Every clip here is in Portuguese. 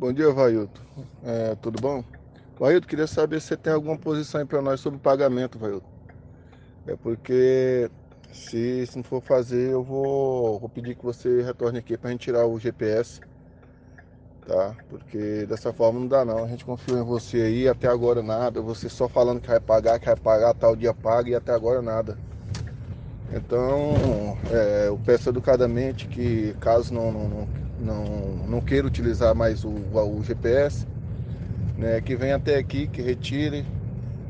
Bom dia, Vailton. É, tudo bom? Vailton, queria saber se você tem alguma posição aí para nós sobre pagamento, Vailton. É porque se, se não for fazer, eu vou, vou pedir que você retorne aqui para a gente tirar o GPS, tá? Porque dessa forma não dá não. A gente confiou em você aí, até agora nada. Você só falando que vai pagar, que vai pagar, tal dia paga e até agora nada. Então, é, eu peço educadamente que caso não, não, não, não queira utilizar mais o, o GPS, né, que venha até aqui, que retire,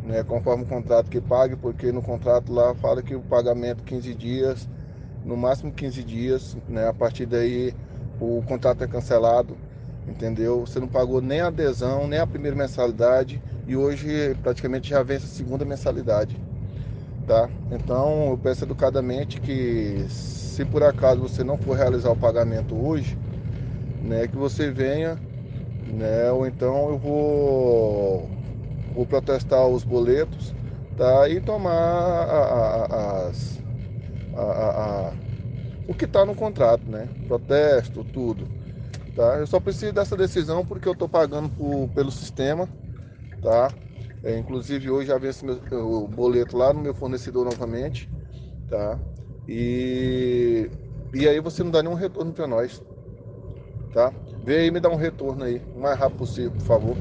né, conforme o contrato que pague, porque no contrato lá fala que o pagamento 15 dias, no máximo 15 dias, né, a partir daí o contrato é cancelado, entendeu? Você não pagou nem a adesão, nem a primeira mensalidade e hoje praticamente já vence a segunda mensalidade tá? Então eu peço educadamente que se por acaso você não for realizar o pagamento hoje, né, que você venha, né, ou então eu vou, vou protestar os boletos, tá? E tomar a, a, as, a, o que está no contrato, né? Protesto, tudo, tá? Eu só preciso dessa decisão porque eu estou pagando por, pelo sistema, tá? É, inclusive hoje já vence o boleto lá no meu fornecedor novamente, tá? E, e aí você não dá nenhum retorno para nós, tá? Vem aí me dá um retorno aí, o mais rápido possível, por favor.